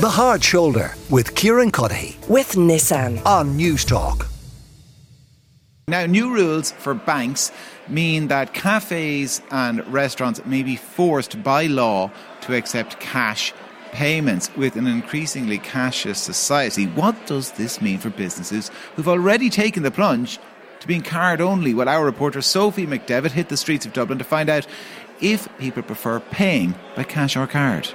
The Hard Shoulder with Kieran Cuddihy with Nissan on Newstalk. Now, new rules for banks mean that cafes and restaurants may be forced by law to accept cash payments with an increasingly cashless society. What does this mean for businesses who've already taken the plunge to being card only? Well, our reporter Sophie McDevitt hit the streets of Dublin to find out if people prefer paying by cash or card.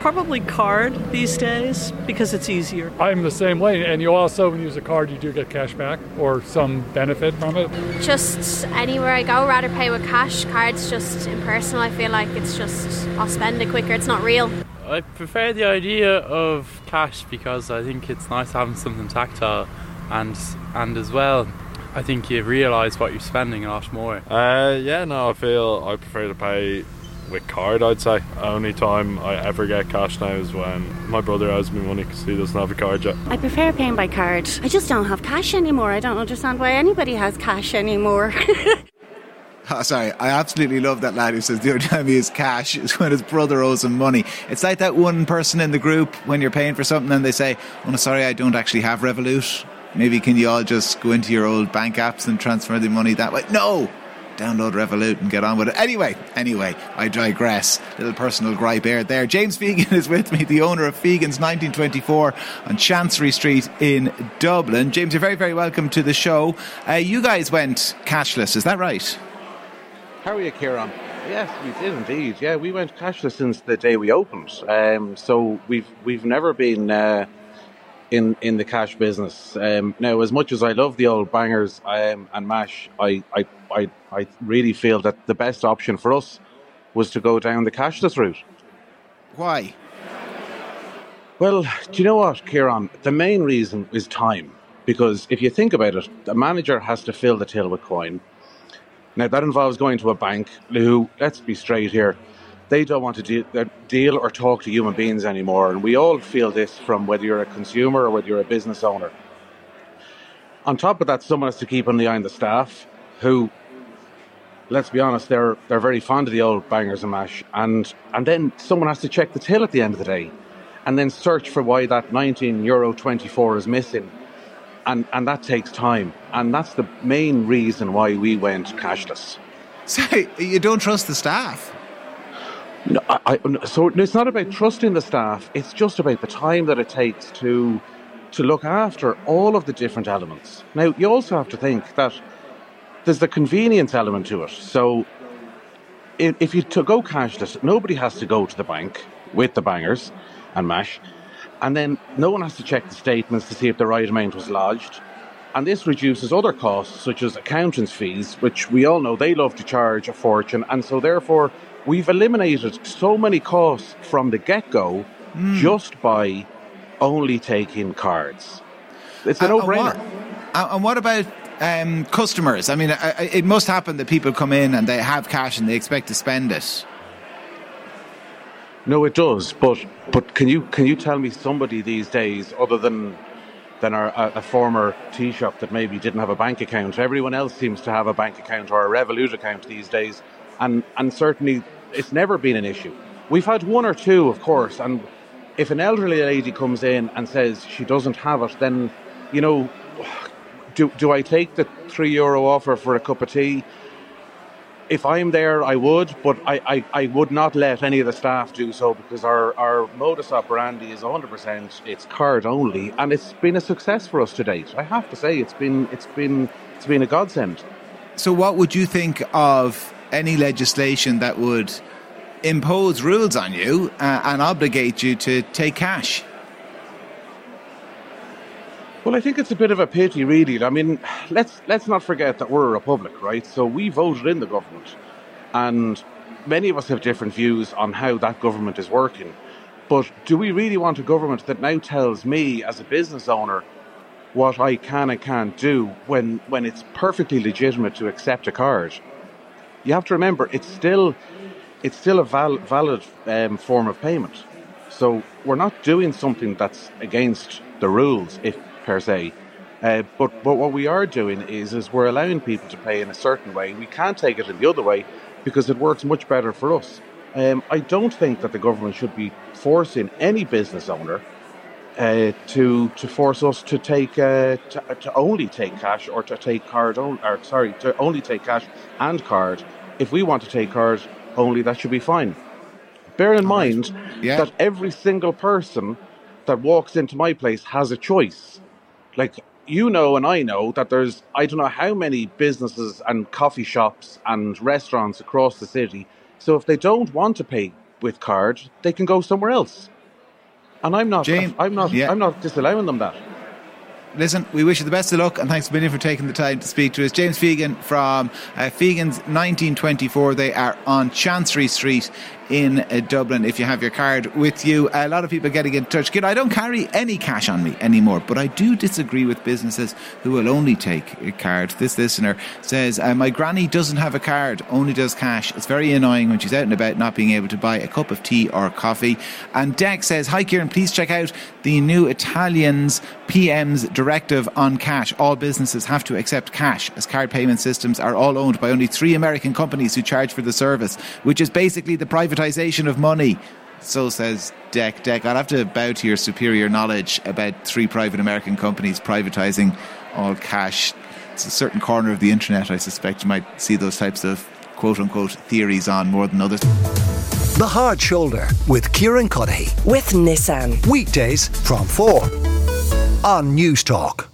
Probably card these days because it's easier. I'm the same way, and you also, when you use a card, you do get cash back or some benefit from it. Just anywhere I go, rather pay with cash. Cards just impersonal. I feel like it's just I'll spend it quicker. It's not real. I prefer the idea of cash because I think it's nice having something tactile, and and as well, I think you realise what you're spending a lot more. Uh, yeah, no, I feel I prefer to pay with card, I'd say. Only time I ever get cash now is when my brother owes me money because he doesn't have a card yet. I prefer paying by card. I just don't have cash anymore. I don't understand why anybody has cash anymore. Oh, sorry, I absolutely love that lad who says the only time he has cash is when his brother owes him money. It's like that one person in the group when you're paying for something and they say, Oh, no, sorry, I don't actually have Revolut. Maybe can you all just go into your old bank apps and transfer the money that way? No! Download Revolut and get on with it. Anyway, anyway, I digress. Little personal gripe air there. James Fegan is with me, the owner of Fegan's 1924 on Chancery Street in Dublin. James, you're very, very welcome to the show. Uh, you guys went cashless, is that right? How are you, Kieran? Yes, we did indeed. Yeah, we went cashless since the day we opened. Um, so we've we've never been uh, in in the cash business. Um, now, as much as I love the old bangers um, and mash, I, I I I really feel that the best option for us was to go down the cashless route. Why? Well, do you know what, Kieran? The main reason is time. Because if you think about it, the manager has to fill the till with coin. Now, that involves going to a bank who, let's be straight here, they don't want to deal, uh, deal or talk to human beings anymore. And we all feel this from whether you're a consumer or whether you're a business owner. On top of that, someone has to keep an eye on the staff who, let's be honest, they're, they're very fond of the old bangers and mash. And, and then someone has to check the till at the end of the day and then search for why that 19 euro 24 is missing. And, and that takes time. And that's the main reason why we went cashless. So you don't trust the staff? No, I, I, so it's not about trusting the staff. It's just about the time that it takes to to look after all of the different elements. Now, you also have to think that there's the convenience element to it. So, if, if you to go cashless, nobody has to go to the bank with the bangers and mash, and then no one has to check the statements to see if the right amount was lodged. And this reduces other costs, such as accountants' fees, which we all know they love to charge a fortune, and so therefore we've eliminated so many costs from the get go mm. just by only taking cards. It's a uh, no brainer. And, and what about um, customers? I mean, it must happen that people come in and they have cash and they expect to spend it. No, it does. But but can you can you tell me somebody these days, other than than our, a, a former tea shop that maybe didn't have a bank account? Everyone else seems to have a bank account or a Revolut account these days, and and certainly it's never been an issue. We've had one or two, of course, and if an elderly lady comes in and says she doesn't have it, then, you know, do, do I take the three euro offer for a cup of tea? If I'm there, I would, but I, I, I would not let any of the staff do so because our, our modus operandi is 100%, it's card only, and it's been a success for us to date. I have to say, it's been, it's been, it's been a godsend. So, what would you think of any legislation that would impose rules on you uh, and obligate you to take cash? Well, I think it's a bit of a pity, really. I mean, let's let's not forget that we're a republic, right? So we voted in the government, and many of us have different views on how that government is working. But do we really want a government that now tells me, as a business owner, what I can and can't do when when it's perfectly legitimate to accept a card? You have to remember it's still it's still a val- valid um, form of payment. So we're not doing something that's against the rules, if per se. Uh, but but what we are doing is is we're allowing people to pay in a certain way. We can't take it in the other way because it works much better for us. Um, I don't think that the government should be forcing any business owner uh, to to force us to take uh, to, to only take cash or to take card on, or sorry to only take cash and card. If we want to take card only, that should be fine. Bear in mind Yeah. that every single person that walks into my place has a choice. Like you know, and I know that there's I don't know how many businesses and coffee shops and restaurants across the city. So if they don't want to pay with card, they can go somewhere else. And I'm not, Jane- I'm not, yeah. I'm not disallowing them that. Listen, we wish you the best of luck and thanks a million for taking the time to speak to us. James Fegan from uh, Fegan's 1924. They are on Chancery Street in uh, Dublin. If you have your card with you, a lot of people getting in touch. Kid, I don't carry any cash on me anymore, but I do disagree with businesses who will only take a card. This listener says, uh, My granny doesn't have a card, only does cash. It's very annoying when she's out and about not being able to buy a cup of tea or coffee. And Deck says, Hi Kieran, please check out the new Italians PM's directive on cash. All businesses have to accept cash as card payment systems are all owned by only three American companies who charge for the service, which is basically the privatization of money. So says Deck. Deck, I'll have to bow to your superior knowledge about three private American companies privatizing all cash. It's a certain corner of the internet, I suspect you might see those types of quote unquote theories on more than others. The Hard Shoulder with Kieran Cuddihy. With Nissan. Weekdays from 4 on Newstalk.